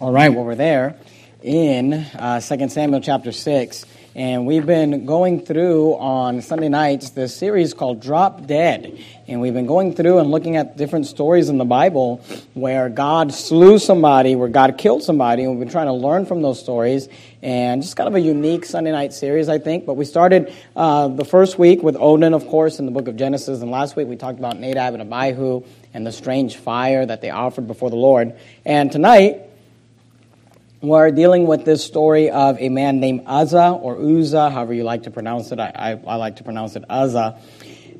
All right, well, we're there in uh, 2 Samuel chapter 6, and we've been going through on Sunday nights this series called Drop Dead. And we've been going through and looking at different stories in the Bible where God slew somebody, where God killed somebody, and we've been trying to learn from those stories. And just kind of a unique Sunday night series, I think. But we started uh, the first week with Onan, of course, in the book of Genesis, and last week we talked about Nadab and Abihu and the strange fire that they offered before the Lord. And tonight, we're dealing with this story of a man named Uzzah or Uzzah, however you like to pronounce it. I, I, I, like to pronounce it Uzzah.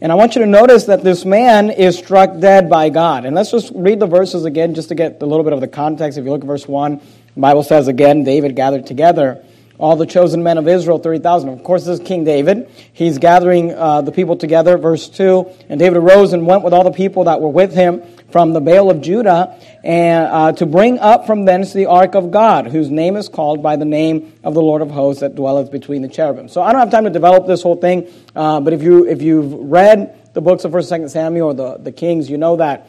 And I want you to notice that this man is struck dead by God. And let's just read the verses again just to get a little bit of the context. If you look at verse 1, the Bible says again, David gathered together all the chosen men of Israel, 30,000. Of course, this is King David. He's gathering uh, the people together. Verse 2 And David arose and went with all the people that were with him from the Baal of Judah and uh, to bring up from thence the ark of God, whose name is called by the name of the Lord of hosts that dwelleth between the cherubim. So I don't have time to develop this whole thing, uh, but if you if you've read the books of First, and Second Samuel or the, the Kings, you know that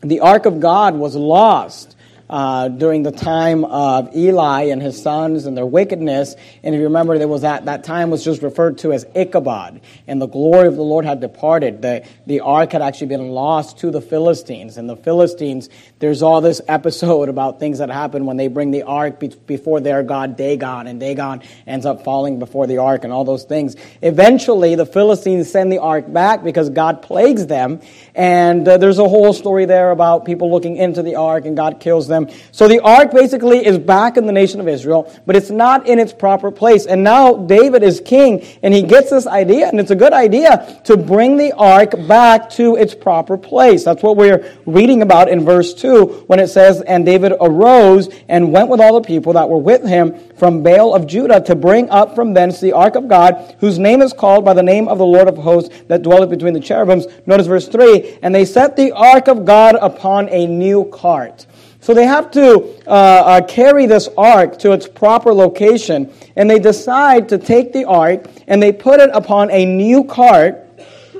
the ark of God was lost uh, during the time of Eli and his sons and their wickedness. And if you remember, there was that, that time was just referred to as Ichabod, and the glory of the Lord had departed. The, the ark had actually been lost to the Philistines. And the Philistines, there's all this episode about things that happen when they bring the ark be- before their god Dagon, and Dagon ends up falling before the ark and all those things. Eventually, the Philistines send the ark back because God plagues them. And uh, there's a whole story there about people looking into the ark and God kills them them. So the ark basically is back in the nation of Israel, but it's not in its proper place. And now David is king, and he gets this idea, and it's a good idea to bring the ark back to its proper place. That's what we're reading about in verse 2 when it says, And David arose and went with all the people that were with him from Baal of Judah to bring up from thence the ark of God, whose name is called by the name of the Lord of hosts that dwelleth between the cherubims. Notice verse 3 And they set the ark of God upon a new cart. So they have to uh, uh, carry this ark to its proper location, and they decide to take the ark and they put it upon a new cart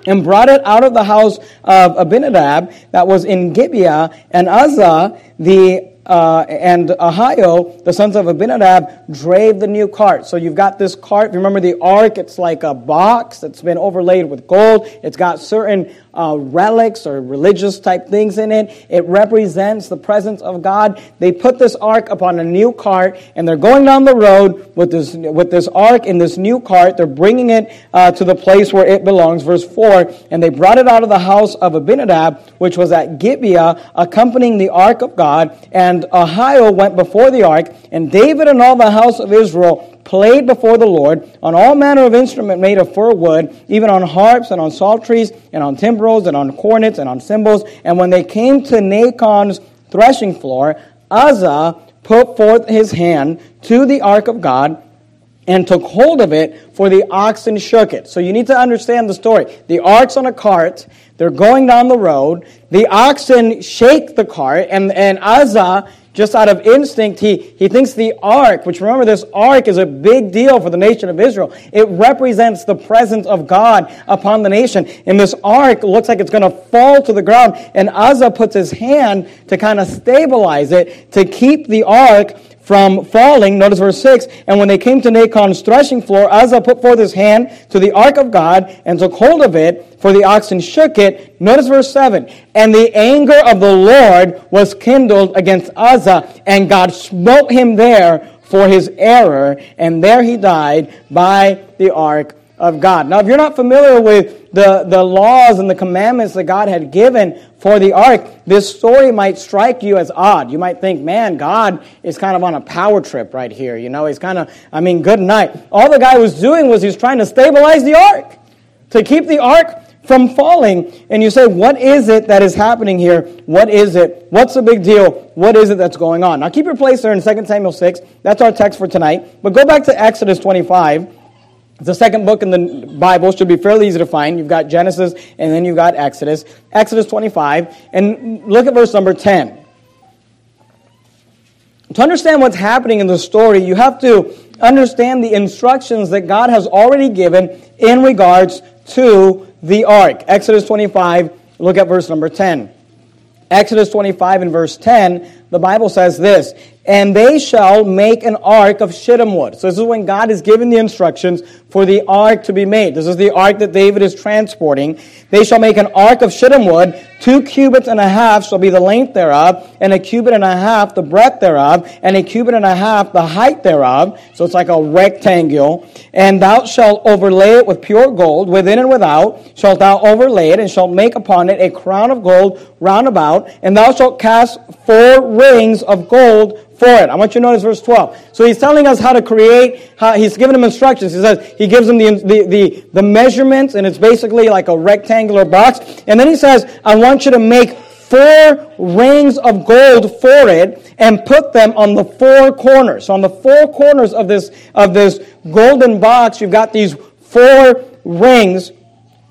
and brought it out of the house of Abinadab that was in Gibeah, and Uzzah, the uh, and Ahio, the sons of Abinadab, drave the new cart. So you've got this cart. Remember the ark? It's like a box that's been overlaid with gold. It's got certain uh, relics or religious type things in it. It represents the presence of God. They put this ark upon a new cart, and they're going down the road with this with this ark in this new cart. They're bringing it uh, to the place where it belongs. Verse four, and they brought it out of the house of Abinadab, which was at Gibeah, accompanying the ark of God. And Ahio went before the ark, and David and all the house of Israel played before the Lord on all manner of instrument made of fir wood, even on harps and on psalteries and on timbrels and on cornets and on cymbals. And when they came to Nachon's threshing floor, Uzzah put forth his hand to the ark of God and took hold of it, for the oxen shook it. So you need to understand the story. The ark's on a cart. They're going down the road. The oxen shake the cart, and, and Uzzah just out of instinct, he, he thinks the ark, which remember this ark is a big deal for the nation of Israel. It represents the presence of God upon the nation. And this ark looks like it's going to fall to the ground. And Uzzah puts his hand to kind of stabilize it, to keep the ark from falling. Notice verse 6. And when they came to Nachon's threshing floor, Uzzah put forth his hand to the ark of God and took hold of it, for the oxen shook it. Notice verse 7. And the anger of the Lord was kindled against Uzzah, and God smote him there for his error, and there he died by the ark of God. Now, if you're not familiar with the, the laws and the commandments that God had given for the ark, this story might strike you as odd. You might think, man, God is kind of on a power trip right here. You know, he's kind of, I mean, good night. All the guy was doing was he was trying to stabilize the ark, to keep the ark from falling. And you say, what is it that is happening here? What is it? What's the big deal? What is it that's going on? Now, keep your place there in 2 Samuel 6. That's our text for tonight. But go back to Exodus 25. The second book in the Bible should be fairly easy to find. You've got Genesis and then you've got Exodus. Exodus 25. And look at verse number 10. To understand what's happening in the story, you have to understand the instructions that God has already given in regards to the ark. Exodus 25, look at verse number 10. Exodus 25 and verse 10, the Bible says this, and they shall make an ark of shittim wood. So this is when God is giving the instructions for the ark to be made. This is the ark that David is transporting. They shall make an ark of shittim wood. Two cubits and a half shall be the length thereof, and a cubit and a half the breadth thereof, and a cubit and a half the height thereof. So it's like a rectangle. And thou shalt overlay it with pure gold, within and without shalt thou overlay it, and shalt make upon it a crown of gold round about. And thou shalt cast four rings of gold for it. I want you to notice verse 12. So he's telling us how to create, how, he's giving them instructions. He says, he gives them the, the, the, the measurements, and it's basically like a rectangular box. And then he says, I want you to make four rings of gold for it and put them on the four corners. So on the four corners of this, of this golden box, you've got these four rings.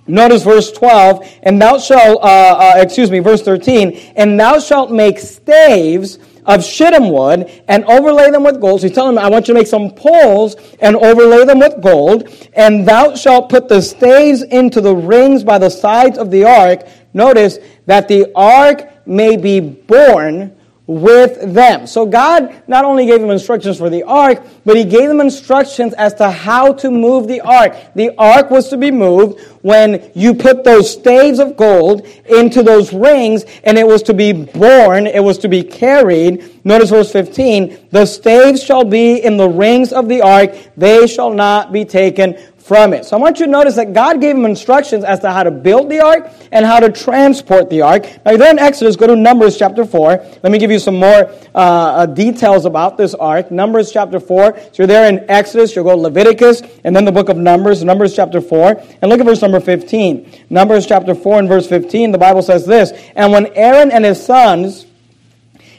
Notice verse 12, and thou shalt, uh, uh, excuse me, verse 13, and thou shalt make staves of shittim wood and overlay them with gold. So he's telling them, I want you to make some poles and overlay them with gold. And thou shalt put the staves into the rings by the sides of the ark. Notice that the ark may be borne with them. So God not only gave them instructions for the ark, but he gave them instructions as to how to move the ark. The ark was to be moved when you put those staves of gold into those rings and it was to be borne, it was to be carried. Notice verse 15, the staves shall be in the rings of the ark, they shall not be taken from it. So I want you to notice that God gave him instructions as to how to build the ark and how to transport the ark. Now, there in Exodus, go to Numbers chapter 4. Let me give you some more uh, uh, details about this ark. Numbers chapter 4. So you're there in Exodus, you'll go Leviticus, and then the book of Numbers, Numbers chapter 4. And look at verse number 15. Numbers chapter 4 and verse 15, the Bible says this And when Aaron and his sons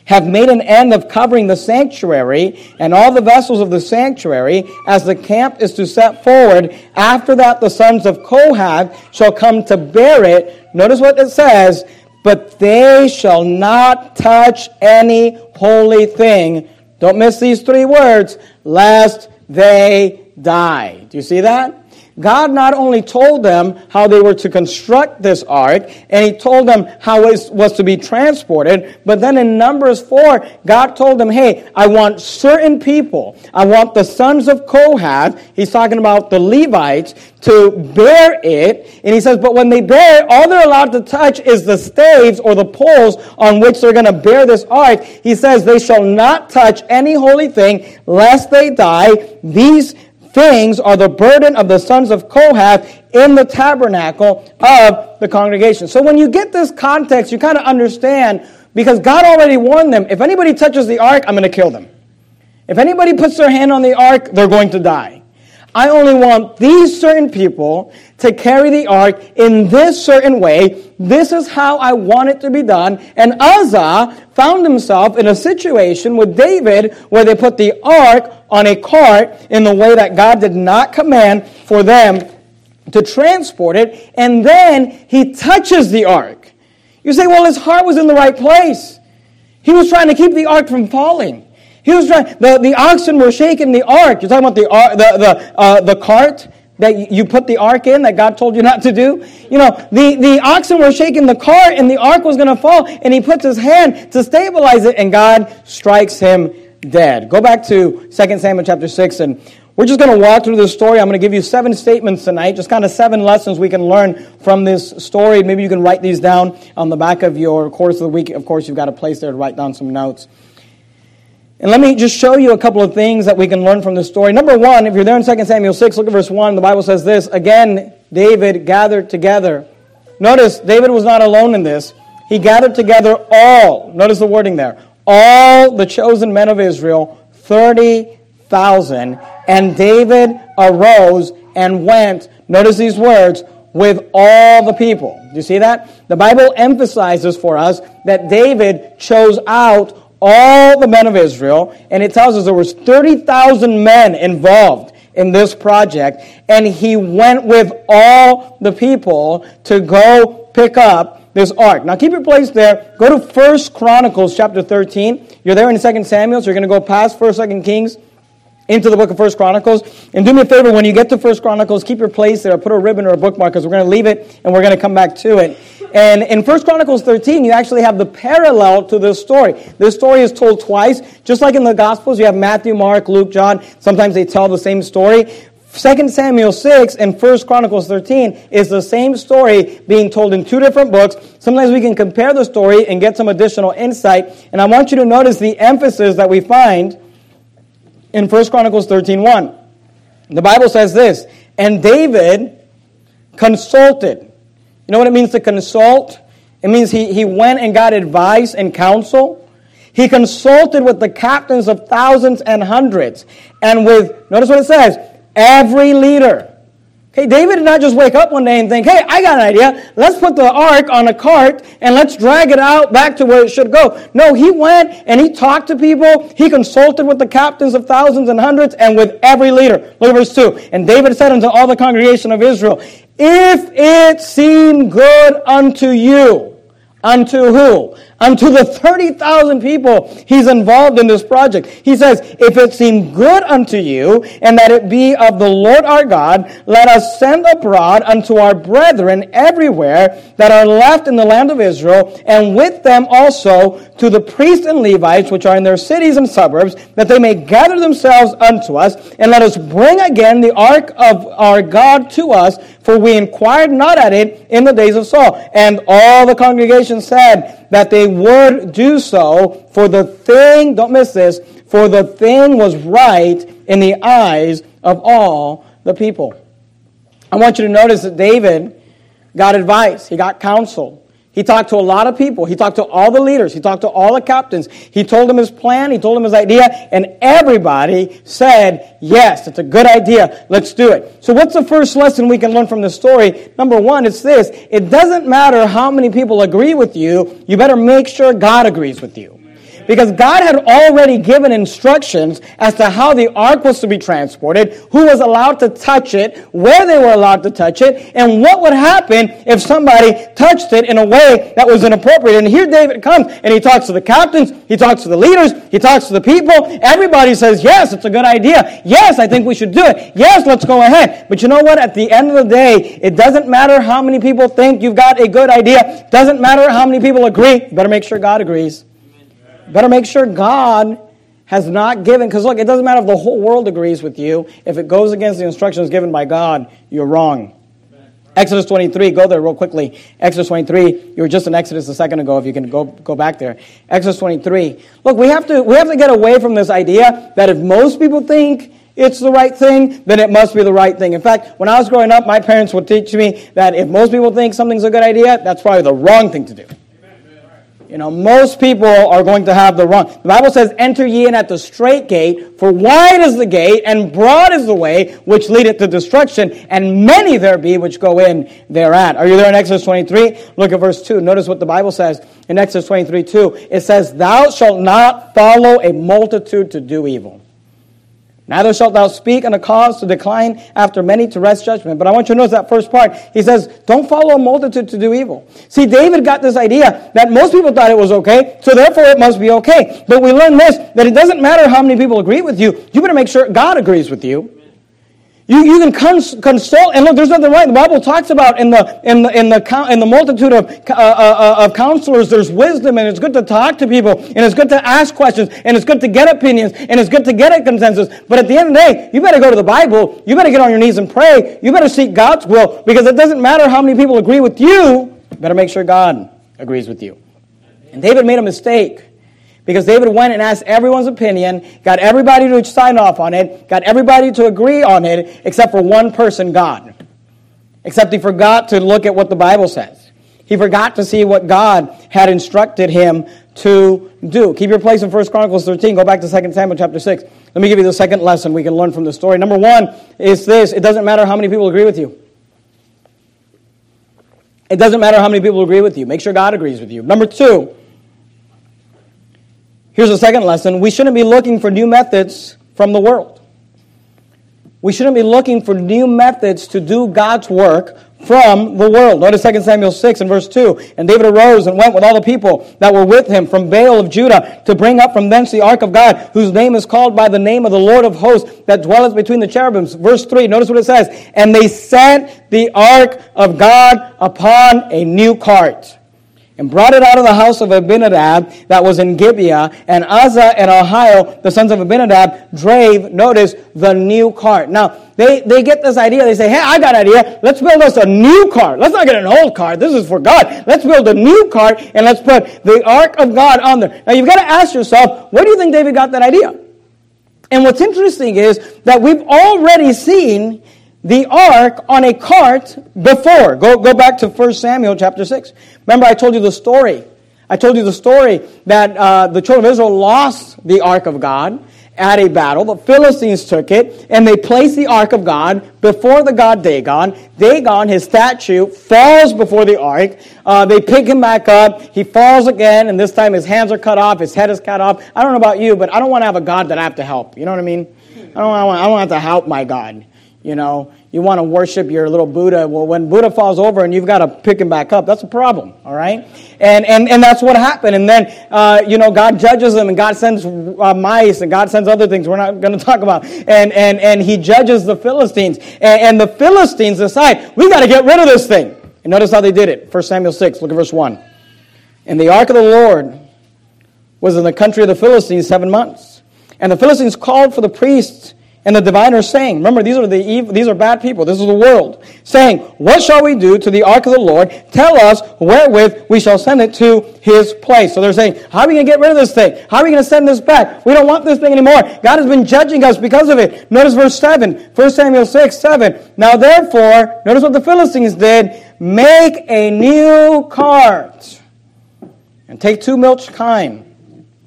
have made an end of covering the sanctuary and all the vessels of the sanctuary as the camp is to set forward. After that, the sons of Kohath shall come to bear it. Notice what it says, but they shall not touch any holy thing. Don't miss these three words, lest they die. Do you see that? God not only told them how they were to construct this ark, and He told them how it was to be transported, but then in Numbers 4, God told them, hey, I want certain people, I want the sons of Kohath, He's talking about the Levites, to bear it. And He says, but when they bear it, all they're allowed to touch is the staves or the poles on which they're going to bear this ark. He says, they shall not touch any holy thing, lest they die. These things are the burden of the sons of Kohath in the tabernacle of the congregation. So when you get this context, you kind of understand because God already warned them if anybody touches the ark, I'm going to kill them. If anybody puts their hand on the ark, they're going to die. I only want these certain people to carry the ark in this certain way. This is how I want it to be done. And Uzzah found himself in a situation with David where they put the ark on a cart in the way that God did not command for them to transport it. And then he touches the ark. You say, well, his heart was in the right place. He was trying to keep the ark from falling. He was trying, the, the oxen were shaking the ark. You're talking about the, the, the, uh, the cart that you put the ark in that God told you not to do? You know, the, the oxen were shaking the cart and the ark was going to fall and he puts his hand to stabilize it and God strikes him dead. Go back to 2 Samuel chapter 6 and we're just going to walk through this story. I'm going to give you seven statements tonight, just kind of seven lessons we can learn from this story. Maybe you can write these down on the back of your course of the week. Of course, you've got a place there to write down some notes. And let me just show you a couple of things that we can learn from this story. Number one, if you're there in 2 Samuel 6, look at verse 1. The Bible says this Again, David gathered together. Notice, David was not alone in this. He gathered together all, notice the wording there, all the chosen men of Israel, 30,000. And David arose and went, notice these words, with all the people. Do you see that? The Bible emphasizes for us that David chose out all the men of Israel, and it tells us there was 30,000 men involved in this project, and he went with all the people to go pick up this ark. Now keep your place there. Go to First Chronicles chapter 13. You're there in Second Samuel, so you're going to go past First, Second Kings into the book of First Chronicles. And do me a favor, when you get to First Chronicles, keep your place there. Put a ribbon or a bookmark because we're going to leave it and we're going to come back to it. And in 1 Chronicles 13, you actually have the parallel to this story. This story is told twice. Just like in the Gospels, you have Matthew, Mark, Luke, John. Sometimes they tell the same story. 2 Samuel 6 and 1 Chronicles 13 is the same story being told in two different books. Sometimes we can compare the story and get some additional insight. And I want you to notice the emphasis that we find in 1 Chronicles 13 1. The Bible says this, and David consulted. You know what it means to consult? It means he, he went and got advice and counsel. He consulted with the captains of thousands and hundreds. And with, notice what it says, every leader. Okay, David did not just wake up one day and think, hey, I got an idea. Let's put the ark on a cart and let's drag it out back to where it should go. No, he went and he talked to people. He consulted with the captains of thousands and hundreds and with every leader. Look at verse 2. And David said unto all the congregation of Israel, If it seem good unto you, unto who? Unto the 30,000 people he's involved in this project. He says, If it seem good unto you, and that it be of the Lord our God, let us send abroad unto our brethren everywhere that are left in the land of Israel, and with them also to the priests and Levites which are in their cities and suburbs, that they may gather themselves unto us, and let us bring again the ark of our God to us, for we inquired not at it in the days of Saul. And all the congregation said that they would do so, for the thing, don't miss this, for the thing was right in the eyes of all the people. I want you to notice that David got advice, he got counsel. He talked to a lot of people. He talked to all the leaders. He talked to all the captains. He told them his plan. He told them his idea. And everybody said, yes, it's a good idea. Let's do it. So what's the first lesson we can learn from this story? Number one, it's this. It doesn't matter how many people agree with you. You better make sure God agrees with you. Because God had already given instructions as to how the ark was to be transported, who was allowed to touch it, where they were allowed to touch it, and what would happen if somebody touched it in a way that was inappropriate. And here David comes and he talks to the captains, he talks to the leaders, he talks to the people. Everybody says, Yes, it's a good idea. Yes, I think we should do it. Yes, let's go ahead. But you know what? At the end of the day, it doesn't matter how many people think you've got a good idea, doesn't matter how many people agree. You better make sure God agrees. Better make sure God has not given, because look, it doesn't matter if the whole world agrees with you. If it goes against the instructions given by God, you're wrong. Exodus 23, go there real quickly. Exodus 23, you were just in Exodus a second ago, if you can go, go back there. Exodus 23. Look, we have, to, we have to get away from this idea that if most people think it's the right thing, then it must be the right thing. In fact, when I was growing up, my parents would teach me that if most people think something's a good idea, that's probably the wrong thing to do. You know, most people are going to have the wrong. The Bible says, Enter ye in at the straight gate, for wide is the gate, and broad is the way which leadeth to destruction, and many there be which go in thereat. Are you there in Exodus 23? Look at verse 2. Notice what the Bible says in Exodus 23 2. It says, Thou shalt not follow a multitude to do evil. Neither shalt thou speak on a cause to decline after many to wrest judgment. But I want you to notice that first part. He says, don't follow a multitude to do evil. See, David got this idea that most people thought it was okay, so therefore it must be okay. But we learn this, that it doesn't matter how many people agree with you, you better make sure God agrees with you. You, you can cons- consult, and look, there's nothing right. The Bible talks about in the, in the, in the, in the multitude of, uh, uh, of counselors, there's wisdom, and it's good to talk to people, and it's good to ask questions, and it's good to get opinions, and it's good to get a consensus. But at the end of the day, you better go to the Bible, you better get on your knees and pray, you better seek God's will, because it doesn't matter how many people agree with you, you better make sure God agrees with you. And David made a mistake. Because David went and asked everyone's opinion, got everybody to sign off on it, got everybody to agree on it, except for one person, God. Except he forgot to look at what the Bible says. He forgot to see what God had instructed him to do. Keep your place in 1 Chronicles 13. Go back to 2 Samuel chapter 6. Let me give you the second lesson we can learn from the story. Number one is this it doesn't matter how many people agree with you. It doesn't matter how many people agree with you. Make sure God agrees with you. Number two, Here's the second lesson we shouldn't be looking for new methods from the world. We shouldn't be looking for new methods to do God's work from the world. Notice 2 Samuel 6 and verse 2. And David arose and went with all the people that were with him from Baal of Judah to bring up from thence the ark of God, whose name is called by the name of the Lord of hosts that dwelleth between the cherubims. Verse 3, notice what it says. And they set the ark of God upon a new cart and brought it out of the house of Abinadab that was in Gibeah, and Uzzah and Ahio, the sons of Abinadab, drave, notice, the new cart. Now, they, they get this idea. They say, hey, I got an idea. Let's build us a new cart. Let's not get an old cart. This is for God. Let's build a new cart, and let's put the ark of God on there. Now, you've got to ask yourself, where do you think David got that idea? And what's interesting is that we've already seen the ark on a cart before. Go, go back to 1 Samuel chapter 6. Remember, I told you the story. I told you the story that uh, the children of Israel lost the ark of God at a battle. The Philistines took it, and they placed the ark of God before the god Dagon. Dagon, his statue, falls before the ark. Uh, they pick him back up. He falls again, and this time his hands are cut off, his head is cut off. I don't know about you, but I don't want to have a God that I have to help. You know what I mean? I don't I don't want to have to help my God. You know, you want to worship your little Buddha. Well, when Buddha falls over and you've got to pick him back up, that's a problem, all right? And, and, and that's what happened. And then, uh, you know, God judges them and God sends uh, mice and God sends other things we're not going to talk about. And, and, and he judges the Philistines. And, and the Philistines decide, we got to get rid of this thing. And notice how they did it. 1 Samuel 6, look at verse 1. And the ark of the Lord was in the country of the Philistines seven months. And the Philistines called for the priests and the diviners saying, remember, these are the evil, these are bad people. This is the world. Saying, what shall we do to the ark of the Lord? Tell us wherewith we shall send it to his place. So they're saying, how are we going to get rid of this thing? How are we going to send this back? We don't want this thing anymore. God has been judging us because of it. Notice verse 7, 1 Samuel 6, 7. Now therefore, notice what the Philistines did. Make a new cart and take two milch kine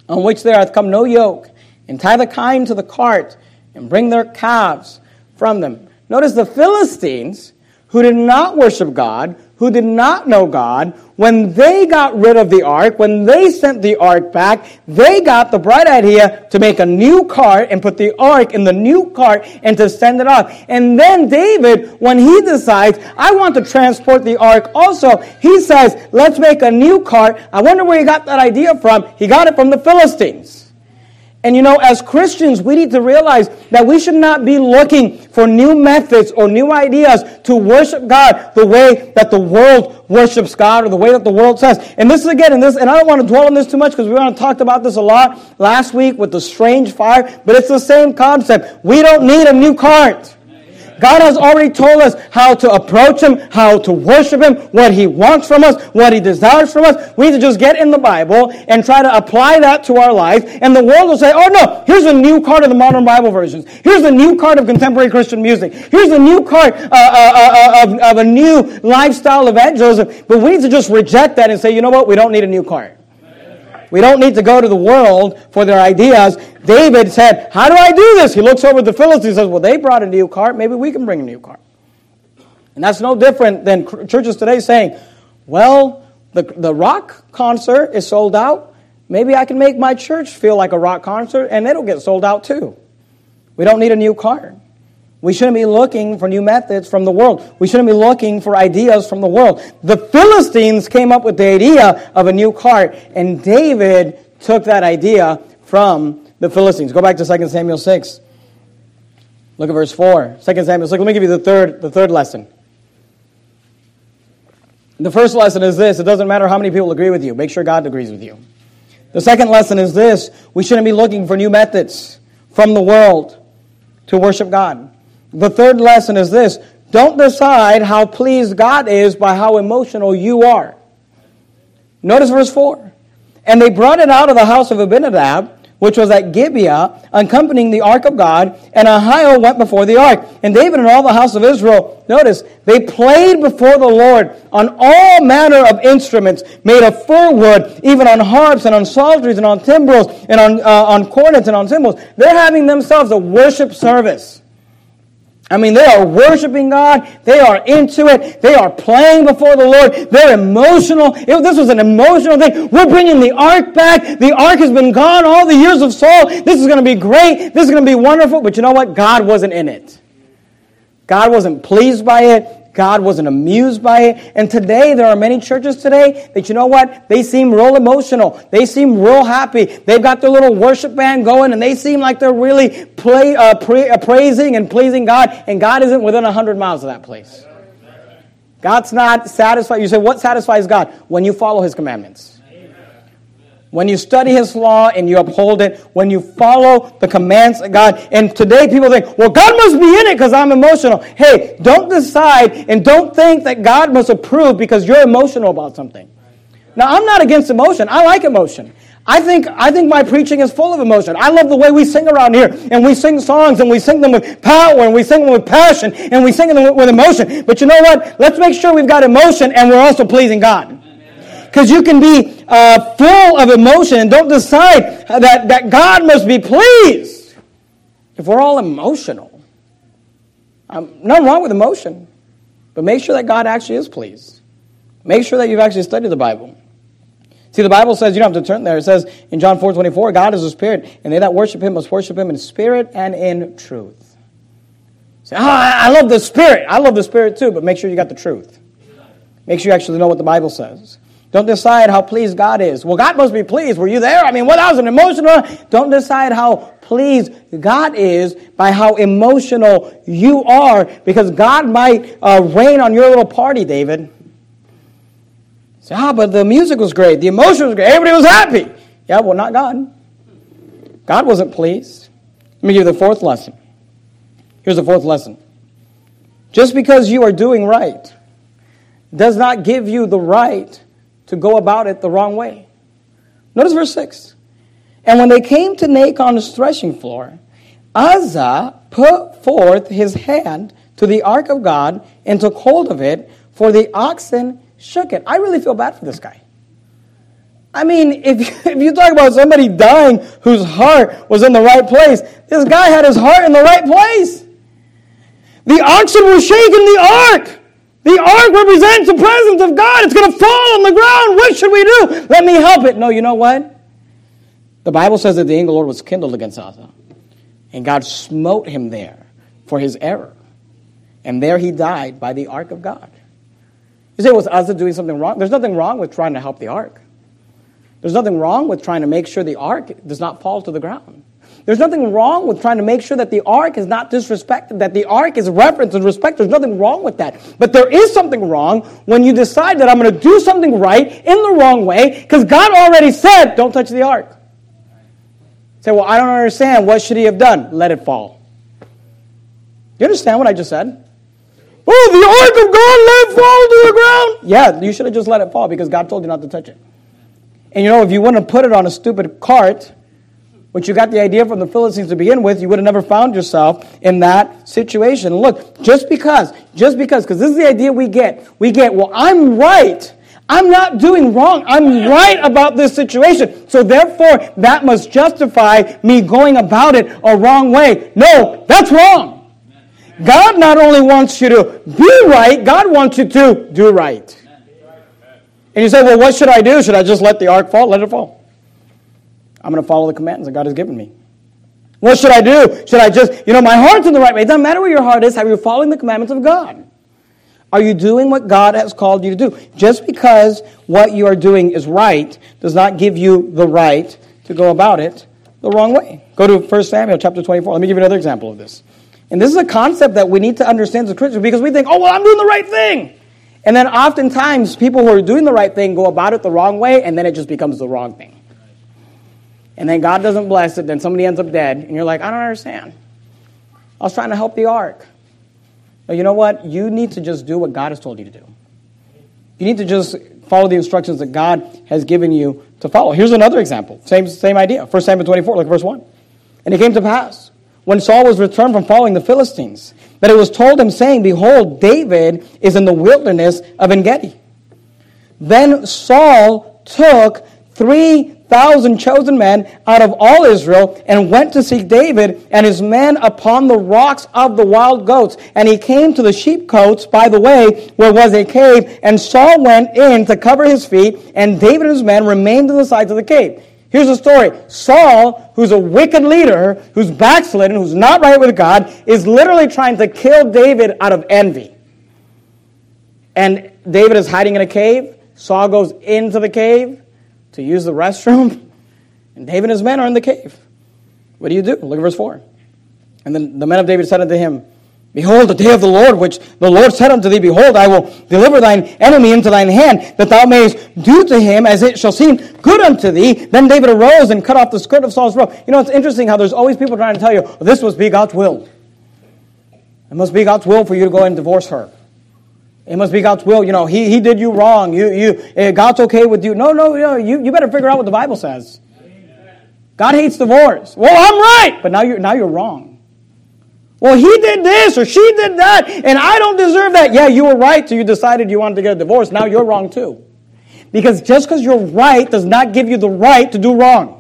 on which there hath come no yoke and tie the kine to the cart and bring their calves from them. Notice the Philistines, who did not worship God, who did not know God, when they got rid of the ark, when they sent the ark back, they got the bright idea to make a new cart and put the ark in the new cart and to send it off. And then David, when he decides, I want to transport the ark also, he says, let's make a new cart. I wonder where he got that idea from. He got it from the Philistines. And you know, as Christians, we need to realize that we should not be looking for new methods or new ideas to worship God the way that the world worships God or the way that the world says. And this is again, and this, and I don't want to dwell on this too much because we to talked about this a lot last week with the strange fire, but it's the same concept. We don't need a new cart. God has already told us how to approach Him, how to worship Him, what He wants from us, what He desires from us. We need to just get in the Bible and try to apply that to our life. And the world will say, oh no, here's a new card of the modern Bible versions. Here's a new card of contemporary Christian music. Here's a new card uh, uh, uh, of, of a new lifestyle evangelism. But we need to just reject that and say, you know what? We don't need a new card. We don't need to go to the world for their ideas. David said, How do I do this? He looks over at the Philistines and says, Well, they brought a new cart. Maybe we can bring a new cart. And that's no different than churches today saying, Well, the, the rock concert is sold out. Maybe I can make my church feel like a rock concert and it'll get sold out too. We don't need a new cart. We shouldn't be looking for new methods from the world. We shouldn't be looking for ideas from the world. The Philistines came up with the idea of a new cart, and David took that idea from the Philistines. Go back to 2 Samuel 6. Look at verse 4. 2 Samuel 6. Let me give you the third, the third lesson. The first lesson is this it doesn't matter how many people agree with you, make sure God agrees with you. The second lesson is this we shouldn't be looking for new methods from the world to worship God. The third lesson is this don't decide how pleased God is by how emotional you are. Notice verse 4. And they brought it out of the house of Abinadab, which was at Gibeah, accompanying the ark of God, and Ahio went before the ark. And David and all the house of Israel, notice, they played before the Lord on all manner of instruments made of fir wood, even on harps and on psalteries and on timbrels and on, uh, on cornets and on cymbals. They're having themselves a worship service. I mean, they are worshiping God. They are into it. They are playing before the Lord. They're emotional. It, this was an emotional thing. We're bringing the ark back. The ark has been gone all the years of Saul. This is going to be great. This is going to be wonderful. But you know what? God wasn't in it. God wasn't pleased by it. God wasn't amused by it. And today, there are many churches today that, you know what? They seem real emotional. They seem real happy. They've got their little worship band going and they seem like they're really play, uh, pra- uh, praising and pleasing God. And God isn't within 100 miles of that place. God's not satisfied. You say, what satisfies God? When you follow his commandments. When you study his law and you uphold it, when you follow the commands of God. And today people think, well, God must be in it because I'm emotional. Hey, don't decide and don't think that God must approve because you're emotional about something. Now, I'm not against emotion. I like emotion. I think, I think my preaching is full of emotion. I love the way we sing around here. And we sing songs and we sing them with power and we sing them with passion and we sing them with, emotion. But you know what? Let's make sure we've got emotion and we're also pleasing God. Because you can be uh, full of emotion and don't decide that, that God must be pleased. If we're all emotional, um, nothing wrong with emotion. But make sure that God actually is pleased. Make sure that you've actually studied the Bible. See, the Bible says, you don't have to turn there. It says in John 4 24, God is a spirit, and they that worship him must worship him in spirit and in truth. Say, oh, I love the spirit. I love the spirit too, but make sure you got the truth. Make sure you actually know what the Bible says. Don't decide how pleased God is. Well, God must be pleased. Were you there? I mean, what well, was an emotional. Don't decide how pleased God is by how emotional you are, because God might uh, rain on your little party, David. Say, ah, but the music was great. The emotion was great. Everybody was happy. Yeah, well, not God. God wasn't pleased. Let me give you the fourth lesson. Here's the fourth lesson. Just because you are doing right does not give you the right to go about it the wrong way. Notice verse 6. And when they came to Nachon's threshing floor, Uzzah put forth his hand to the ark of God and took hold of it, for the oxen shook it. I really feel bad for this guy. I mean, if, if you talk about somebody dying whose heart was in the right place, this guy had his heart in the right place. The oxen were shaking the ark. The ark represents the presence of God. It's going to fall on the ground. What should we do? Let me help it. No, you know what? The Bible says that the angel of the Lord was kindled against Uzzah, and God smote him there for his error. And there he died by the ark of God. You say, was Uzzah doing something wrong? There's nothing wrong with trying to help the ark. There's nothing wrong with trying to make sure the ark does not fall to the ground. There's nothing wrong with trying to make sure that the ark is not disrespected, that the ark is reverenced and respected. There's nothing wrong with that. But there is something wrong when you decide that I'm going to do something right in the wrong way because God already said, don't touch the ark. Say, well, I don't understand. What should he have done? Let it fall. You understand what I just said? Oh, the ark of God let fall to the ground. Yeah, you should have just let it fall because God told you not to touch it. And you know, if you want to put it on a stupid cart, which you got the idea from the Philistines to begin with, you would have never found yourself in that situation. Look, just because, just because, because this is the idea we get. We get, well, I'm right. I'm not doing wrong. I'm right about this situation. So therefore, that must justify me going about it a wrong way. No, that's wrong. God not only wants you to be right, God wants you to do right. And you say, well, what should I do? Should I just let the ark fall? Let it fall. I'm going to follow the commandments that God has given me. What should I do? Should I just, you know, my heart's in the right way. It doesn't matter where your heart is. Have you following the commandments of God? Are you doing what God has called you to do? Just because what you are doing is right does not give you the right to go about it the wrong way. Go to 1 Samuel chapter 24. Let me give you another example of this. And this is a concept that we need to understand as Christians because we think, oh, well, I'm doing the right thing. And then oftentimes people who are doing the right thing go about it the wrong way, and then it just becomes the wrong thing. And then God doesn't bless it, then somebody ends up dead, and you're like, I don't understand. I was trying to help the ark. But you know what? You need to just do what God has told you to do. You need to just follow the instructions that God has given you to follow. Here's another example. Same, same idea. 1 Samuel 24, look at verse 1. And it came to pass when Saul was returned from following the Philistines, that it was told him, saying, Behold, David is in the wilderness of En Gedi. Then Saul took three thousand chosen men out of all Israel and went to seek David and his men upon the rocks of the wild goats. And he came to the sheepcotes by the way where was a cave, and Saul went in to cover his feet, and David and his men remained on the sides of the cave. Here's the story. Saul, who's a wicked leader, who's backslidden, who's not right with God, is literally trying to kill David out of envy. and David is hiding in a cave. Saul goes into the cave to use the restroom, and David and his men are in the cave. What do you do? Look at verse 4. And then the men of David said unto him, Behold, the day of the Lord, which the Lord said unto thee, Behold, I will deliver thine enemy into thine hand, that thou mayest do to him as it shall seem good unto thee. Then David arose and cut off the skirt of Saul's robe. You know, it's interesting how there's always people trying to tell you, this must be God's will. It must be God's will for you to go and divorce her. It must be God's will. You know, he, he did you wrong. You, you, eh, God's okay with you. No, no, no. You, you better figure out what the Bible says. God hates divorce. Well, I'm right, but now you're, now you're wrong. Well, he did this or she did that, and I don't deserve that. Yeah, you were right, so you decided you wanted to get a divorce. Now you're wrong too. Because just because you're right does not give you the right to do wrong.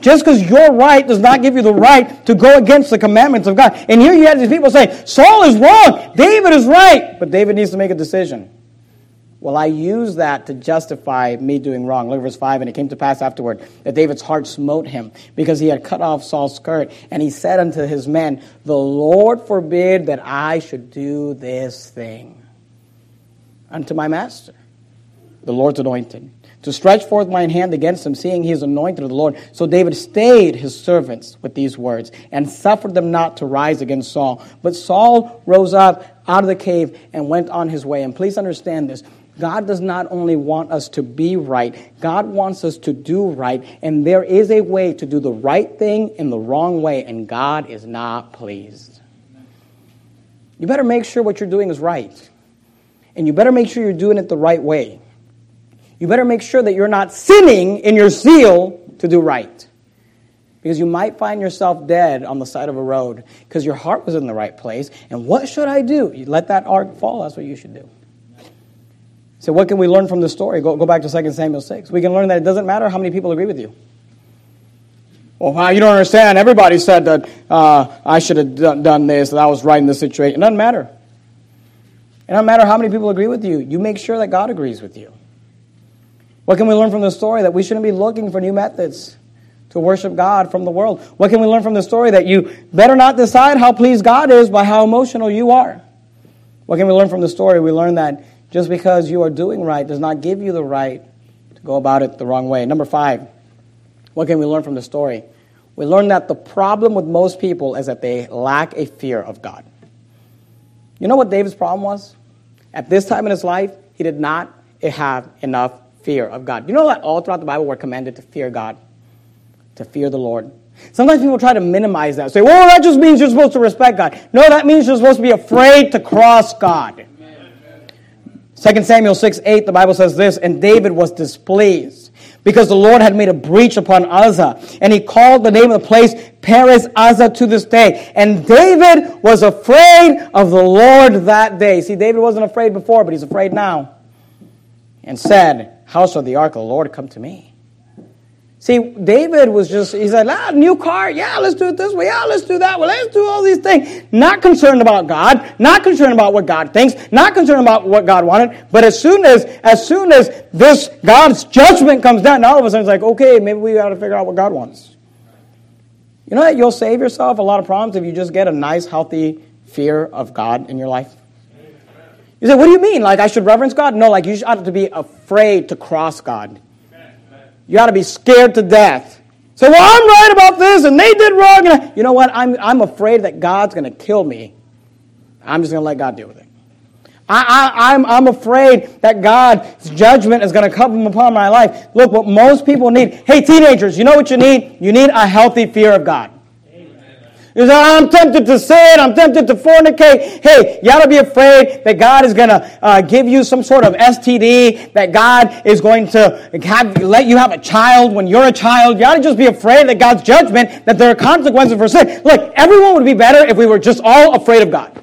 Just because you're right does not give you the right to go against the commandments of God. And here you have these people saying, Saul is wrong, David is right, but David needs to make a decision. Well, I use that to justify me doing wrong. Look at verse 5. And it came to pass afterward that David's heart smote him because he had cut off Saul's skirt. And he said unto his men, The Lord forbid that I should do this thing unto my master, the Lord's anointed, to stretch forth mine hand against him, seeing he is anointed of the Lord. So David stayed his servants with these words and suffered them not to rise against Saul. But Saul rose up out of the cave and went on his way. And please understand this. God does not only want us to be right, God wants us to do right. And there is a way to do the right thing in the wrong way, and God is not pleased. You better make sure what you're doing is right. And you better make sure you're doing it the right way. You better make sure that you're not sinning in your zeal to do right. Because you might find yourself dead on the side of a road because your heart was in the right place. And what should I do? You let that ark fall. That's what you should do. So, what can we learn from the story? Go, go back to 2 Samuel 6. We can learn that it doesn't matter how many people agree with you. Well, you don't understand. Everybody said that uh, I should have done, done this, that I was right in this situation. It doesn't matter. It doesn't matter how many people agree with you. You make sure that God agrees with you. What can we learn from the story? That we shouldn't be looking for new methods to worship God from the world. What can we learn from the story? That you better not decide how pleased God is by how emotional you are. What can we learn from the story? We learn that just because you are doing right does not give you the right to go about it the wrong way. Number five, what can we learn from the story? We learn that the problem with most people is that they lack a fear of God. You know what David's problem was? At this time in his life, he did not have enough fear of God. You know that all throughout the Bible we're commanded to fear God, to fear the Lord. Sometimes people try to minimize that. Say, well, that just means you're supposed to respect God. No, that means you're supposed to be afraid to cross God. 2 Samuel 6 8, the Bible says this, and David was displeased because the Lord had made a breach upon Uzzah, and he called the name of the place Perez Uzzah to this day. And David was afraid of the Lord that day. See, David wasn't afraid before, but he's afraid now. And said, How shall the ark of the Lord come to me? See, David was just, he said, ah, new car, yeah, let's do it this way, yeah, let's do that, well, let's do all these things. Not concerned about God, not concerned about what God thinks, not concerned about what God wanted, but as soon as, as soon as this God's judgment comes down, all of a sudden it's like, okay, maybe we got to figure out what God wants. You know that you'll save yourself a lot of problems if you just get a nice, healthy fear of God in your life? You say, what do you mean? Like I should reverence God? No, like you ought to be afraid to cross God. You ought to be scared to death. Say, well, I'm right about this, and they did wrong. And you know what? I'm, I'm afraid that God's going to kill me. I'm just going to let God deal with it. I, I, I'm, I'm afraid that God's judgment is going to come upon my life. Look, what most people need. Hey, teenagers, you know what you need? You need a healthy fear of God. Say, I'm tempted to sin. I'm tempted to fornicate. Hey, you ought to be afraid that God is going to uh, give you some sort of STD, that God is going to have, let you have a child when you're a child. You ought to just be afraid that God's judgment, that there are consequences for sin. Look, everyone would be better if we were just all afraid of God.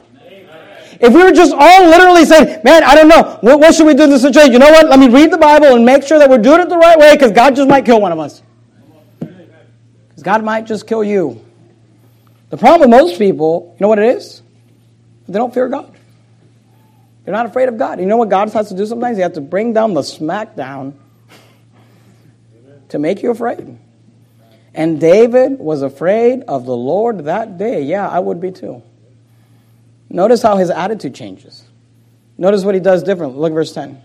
If we were just all literally saying, man, I don't know, what, what should we do in this situation? You know what? Let me read the Bible and make sure that we're doing it the right way because God just might kill one of us. Because God might just kill you. The problem with most people, you know what it is? They don't fear God. They're not afraid of God. You know what God has to do sometimes? He has to bring down the smackdown to make you afraid. And David was afraid of the Lord that day. Yeah, I would be too. Notice how his attitude changes. Notice what he does differently. Look at verse 10.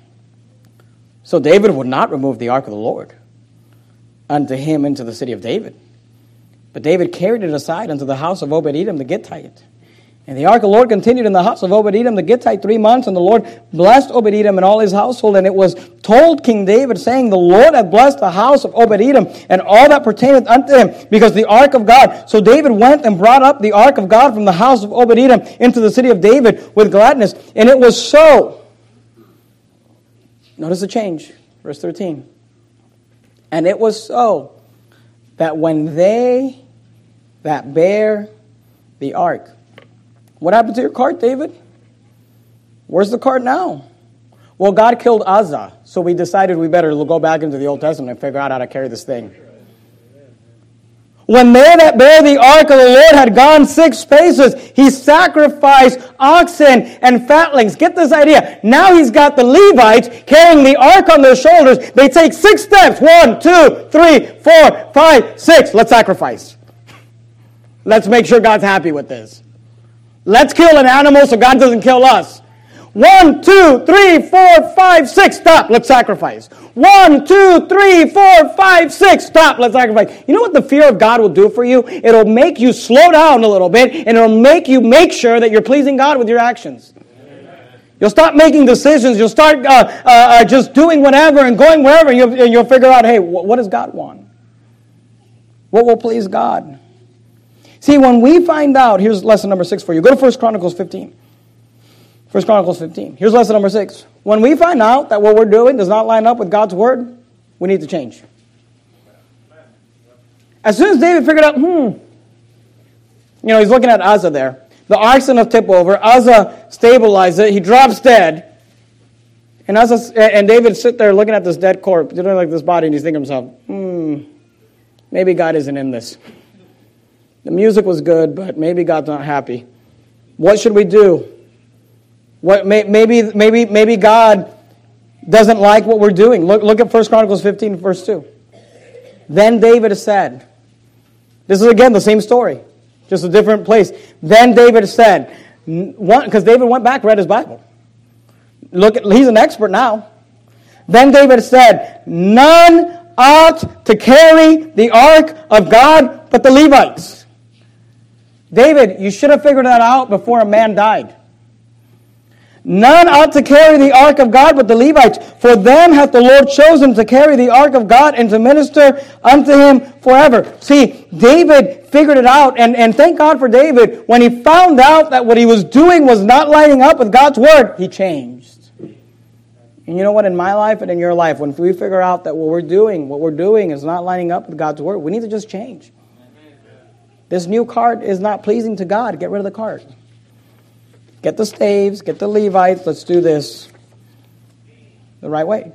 So David would not remove the ark of the Lord unto him into the city of David. But David carried it aside unto the house of Obed Edom the Gittite. And the ark of the Lord continued in the house of Obed Edom the Gittite three months, and the Lord blessed Obed Edom and all his household. And it was told King David, saying, The Lord hath blessed the house of Obed Edom and all that pertaineth unto him, because the ark of God. So David went and brought up the ark of God from the house of Obed Edom into the city of David with gladness. And it was so. Notice the change. Verse 13. And it was so that when they that bear the ark, what happened to your cart, David? Where's the cart now? Well, God killed Uzzah, so we decided we better go back into the Old Testament and figure out how to carry this thing. When they that bear the ark of the Lord had gone six paces, he sacrificed oxen and fatlings. Get this idea. Now he's got the Levites carrying the ark on their shoulders. They take six steps. One, two, three, four, five, six. Let's sacrifice. Let's make sure God's happy with this. Let's kill an animal so God doesn't kill us. One, two, three, four, five, six. Stop. Let's sacrifice. One, two, three, four, five, six. Stop. Let's sacrifice. You know what the fear of God will do for you? It'll make you slow down a little bit and it'll make you make sure that you're pleasing God with your actions. You'll stop making decisions. You'll start uh, uh, uh, just doing whatever and going wherever. And you'll, you'll figure out, hey, what does God want? What will please God? See, when we find out, here's lesson number six for you. Go to 1 Chronicles 15. 1 Chronicles 15. Here's lesson number six. When we find out that what we're doing does not line up with God's word, we need to change. As soon as David figured out, hmm, you know, he's looking at Uzzah there. The oxen of tip over. Uzzah stabilizes it. He drops dead. And Uzzah, and David sit there looking at this dead corpse, you like this body, and he's thinking to himself, hmm, maybe God isn't in this. The music was good, but maybe God's not happy. What should we do? What, maybe, maybe, maybe God doesn't like what we're doing. Look, look at 1 Chronicles 15, verse 2. Then David said, This is again the same story, just a different place. Then David said, because David went back, read his Bible. Look, at, he's an expert now. Then David said, None ought to carry the ark of God but the Levites. David, you should have figured that out before a man died. None ought to carry the ark of God but the Levites, for them hath the Lord chosen to carry the ark of God and to minister unto him forever. See, David figured it out, and, and thank God for David. When he found out that what he was doing was not lining up with God's word, he changed. And you know what? In my life and in your life, when we figure out that what we're doing, what we're doing is not lining up with God's word, we need to just change. This new cart is not pleasing to God. Get rid of the cart. Get the staves, get the Levites. Let's do this the right way.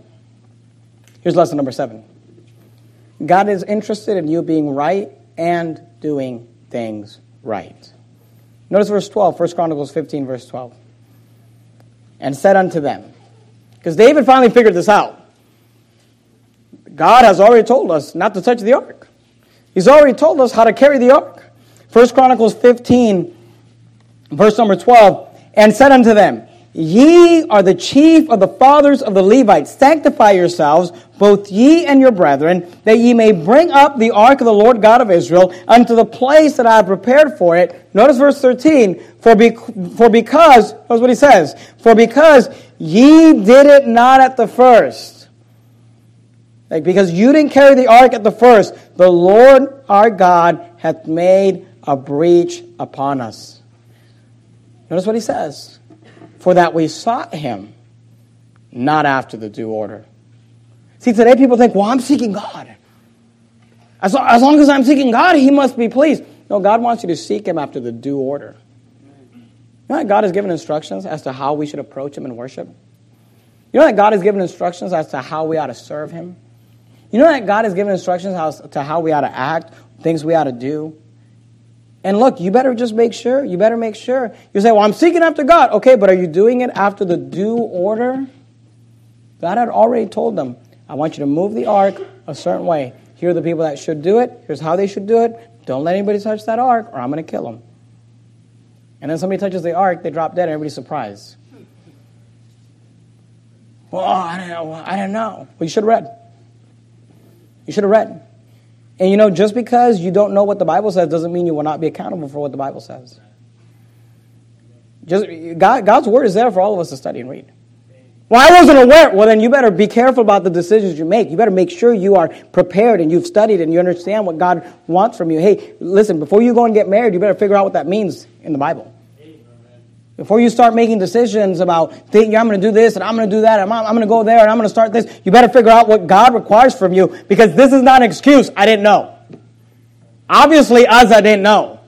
Here's lesson number seven God is interested in you being right and doing things right. Notice verse 12, 1 Chronicles 15, verse 12. And said unto them, because David finally figured this out. God has already told us not to touch the ark. He's already told us how to carry the ark. 1 Chronicles 15, verse number 12, and said unto them, Ye are the chief of the fathers of the Levites. Sanctify yourselves, both ye and your brethren, that ye may bring up the ark of the Lord God of Israel unto the place that I have prepared for it. Notice verse 13. For, be, for because, notice what he says, for because ye did it not at the first. Like, because you didn't carry the ark at the first, the Lord our God hath made a breach upon us. Notice what he says. For that we sought him, not after the due order. See, today people think, well, I'm seeking God. As, as long as I'm seeking God, he must be pleased. No, God wants you to seek him after the due order. You know that God has given instructions as to how we should approach him in worship? You know that God has given instructions as to how we ought to serve him? You know that God has given instructions as to how we ought to act, things we ought to do? And look, you better just make sure. You better make sure. You say, well, I'm seeking after God. Okay, but are you doing it after the due order? God had already told them, I want you to move the ark a certain way. Here are the people that should do it. Here's how they should do it. Don't let anybody touch that ark, or I'm going to kill them. And then somebody touches the ark, they drop dead, and everybody's surprised. Well, I don't know. I don't know. Well, you should have read. You should have read. And you know, just because you don't know what the Bible says doesn't mean you will not be accountable for what the Bible says. Just God, God's word is there for all of us to study and read. Well, I wasn't aware. Well, then you better be careful about the decisions you make. You better make sure you are prepared and you've studied and you understand what God wants from you. Hey, listen, before you go and get married, you better figure out what that means in the Bible. Before you start making decisions about thinking, I'm going to do this and I'm going to do that and I'm, I'm going to go there and I'm going to start this, you better figure out what God requires from you because this is not an excuse. I didn't know. Obviously, Uzzah didn't know.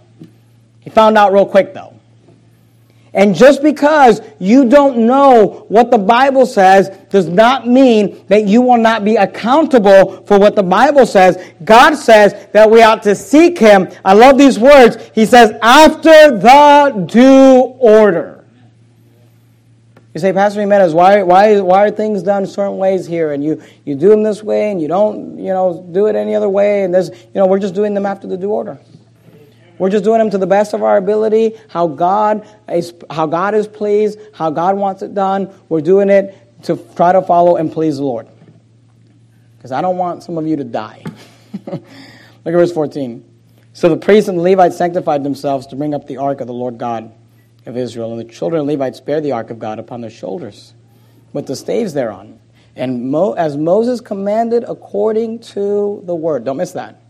He found out real quick, though. And just because you don't know what the Bible says does not mean that you will not be accountable for what the Bible says. God says that we ought to seek Him. I love these words. He says, after the due order. You say, Pastor Jimenez, why, why, why are things done certain ways here? And you, you do them this way and you don't, you know, do it any other way. And this, you know, we're just doing them after the due order. We're just doing them to the best of our ability, how God is, how God is pleased, how God wants it done. We're doing it to try to follow and please the Lord. Because I don't want some of you to die. Look at verse 14. So the priests and the Levites sanctified themselves to bring up the ark of the Lord God of Israel. And the children of Levites bear the ark of God upon their shoulders with the staves thereon. And Mo, as Moses commanded according to the word. Don't miss that.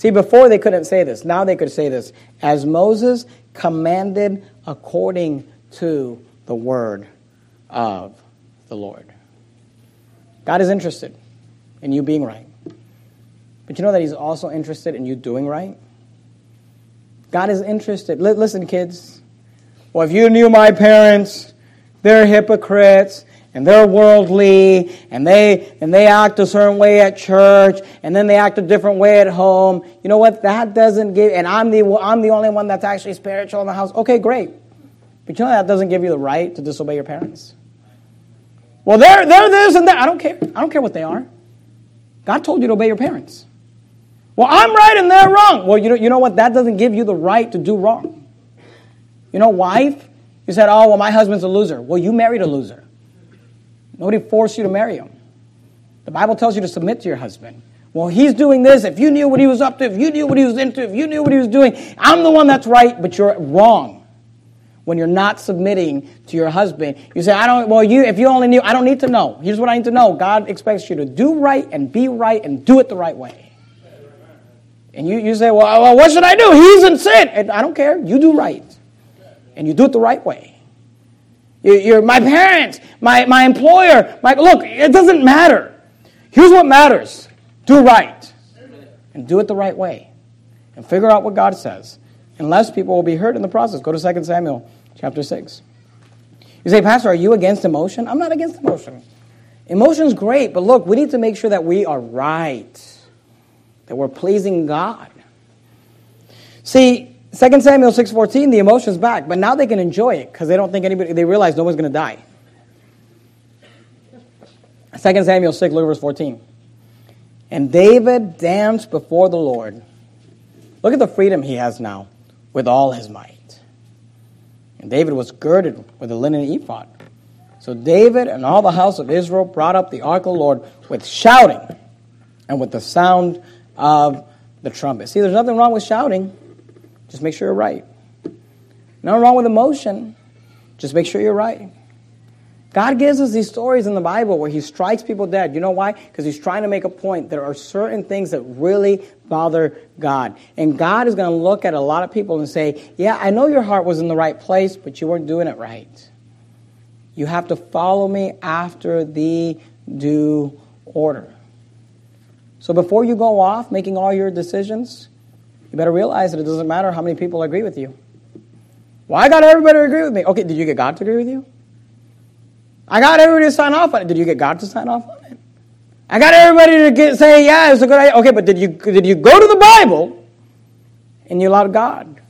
See, before they couldn't say this. Now they could say this. As Moses commanded according to the word of the Lord. God is interested in you being right. But you know that He's also interested in you doing right? God is interested. listen, kids. Well, if you knew my parents, they're hypocrites and they're worldly and they and they act a certain way at church and then they act a different way at home. You know what? That doesn't give and i'm the i'm the only one that's actually spiritual in the house. Okay great. But you know that doesn't give you the right to disobey your parents. Well they're they're this and that. I don't care. I don't care what they are. God told you to obey your parents. Well i'm right and they're wrong. Well you know, you know what? That doesn't give you the right to do wrong. You know wife you said oh well my husband's a loser. Well you married a loser Nobody forced you to marry him. The Bible tells you to submit to your husband. Well, he's doing this. If you knew what he was up to, if you knew what he was into, if you knew what he was doing, I'm the one that's right, but you're wrong. When you're not submitting to your husband, you say, I don't, well, you, if you only knew, I don't need to know. Here's what I need to know. God expects you to do right and be right and do it the right way. And you, you say, well, well what should I do? He's in sin. And I don't care. You do right. And you do it the right way. You're my parents, my, my employer. My, look, it doesn't matter. Here's what matters do right and do it the right way and figure out what God says. Unless people will be hurt in the process. Go to 2 Samuel chapter 6. You say, Pastor, are you against emotion? I'm not against emotion. Emotion's great, but look, we need to make sure that we are right, that we're pleasing God. See, 2 Samuel 6.14, the emotion's back, but now they can enjoy it because they don't think anybody, they realize no one's going to die. 2 Samuel 6, look at verse 14. And David danced before the Lord. Look at the freedom he has now with all his might. And David was girded with a linen ephod. So David and all the house of Israel brought up the ark of the Lord with shouting and with the sound of the trumpet. See, there's nothing wrong with shouting. Just make sure you're right. Nothing wrong with emotion. Just make sure you're right. God gives us these stories in the Bible where He strikes people dead. You know why? Because He's trying to make a point. There are certain things that really bother God. And God is going to look at a lot of people and say, Yeah, I know your heart was in the right place, but you weren't doing it right. You have to follow me after the due order. So before you go off making all your decisions, you better realize that it doesn't matter how many people agree with you. Well, I got everybody to agree with me. Okay, did you get God to agree with you? I got everybody to sign off on it. Did you get God to sign off on it? I got everybody to get, say, yeah, it's a good idea. Okay, but did you, did you go to the Bible and you allowed God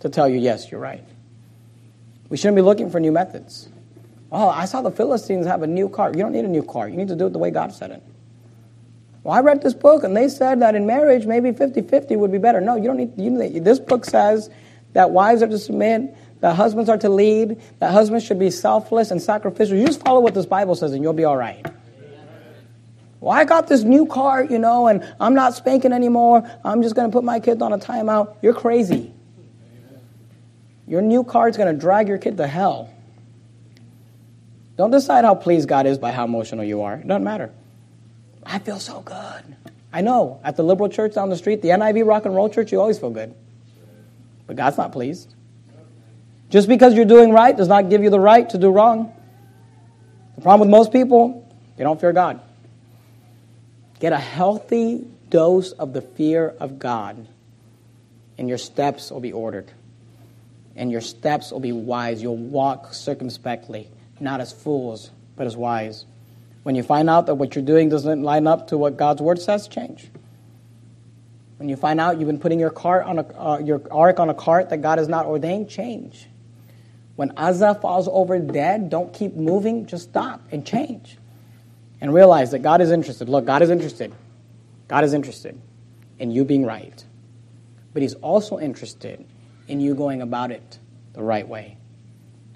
to tell you, yes, you're right? We shouldn't be looking for new methods. Oh, I saw the Philistines have a new car. You don't need a new car. You need to do it the way God said it. Well, I read this book and they said that in marriage maybe 50 50 would be better. No, you don't need, you, this book says that wives are to submit that husbands are to lead, that husbands should be selfless and sacrificial. You just follow what this Bible says and you'll be all right. Well, I got this new car, you know, and I'm not spanking anymore. I'm just going to put my kids on a timeout. You're crazy. Your new car is going to drag your kid to hell. Don't decide how pleased God is by how emotional you are. It doesn't matter. I feel so good. I know. At the liberal church down the street, the NIV rock and roll church, you always feel good. But God's not pleased. Just because you're doing right does not give you the right to do wrong. The problem with most people, they don't fear God. Get a healthy dose of the fear of God, and your steps will be ordered. And your steps will be wise. You'll walk circumspectly, not as fools, but as wise. When you find out that what you're doing doesn't line up to what God's word says, change. When you find out you've been putting your cart on a, uh, your ark on a cart that God has not ordained, change. When Uzzah falls over dead, don't keep moving, just stop and change and realize that God is interested. Look, God is interested. God is interested in you being right. But He's also interested in you going about it the right way.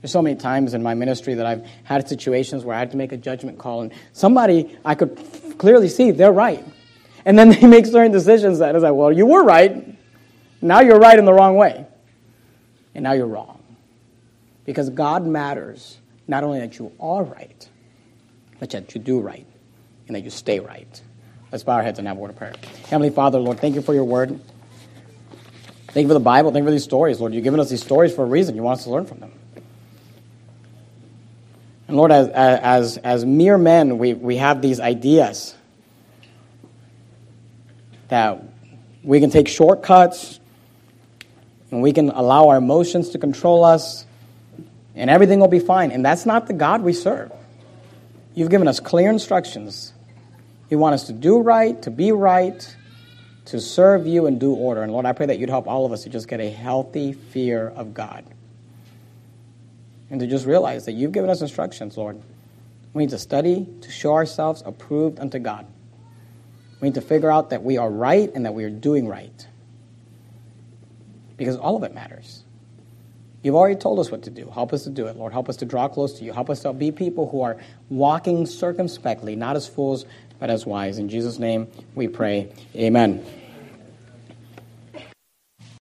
There's so many times in my ministry that I've had situations where I had to make a judgment call, and somebody I could clearly see they're right. And then they make certain decisions that is like, well, you were right. Now you're right in the wrong way. And now you're wrong. Because God matters not only that you are right, but that you do right and that you stay right. Let's bow our heads and have a word of prayer. Heavenly Father, Lord, thank you for your word. Thank you for the Bible. Thank you for these stories, Lord. You've given us these stories for a reason. You want us to learn from them. And Lord, as, as, as mere men, we, we have these ideas that we can take shortcuts and we can allow our emotions to control us and everything will be fine. And that's not the God we serve. You've given us clear instructions. You want us to due right, to be right, to serve you and do order. And Lord, I pray that you'd help all of us to just get a healthy fear of God. And to just realize that you've given us instructions, Lord. We need to study to show ourselves approved unto God. We need to figure out that we are right and that we are doing right. Because all of it matters. You've already told us what to do. Help us to do it, Lord. Help us to draw close to you. Help us to be people who are walking circumspectly, not as fools, but as wise. In Jesus' name we pray. Amen.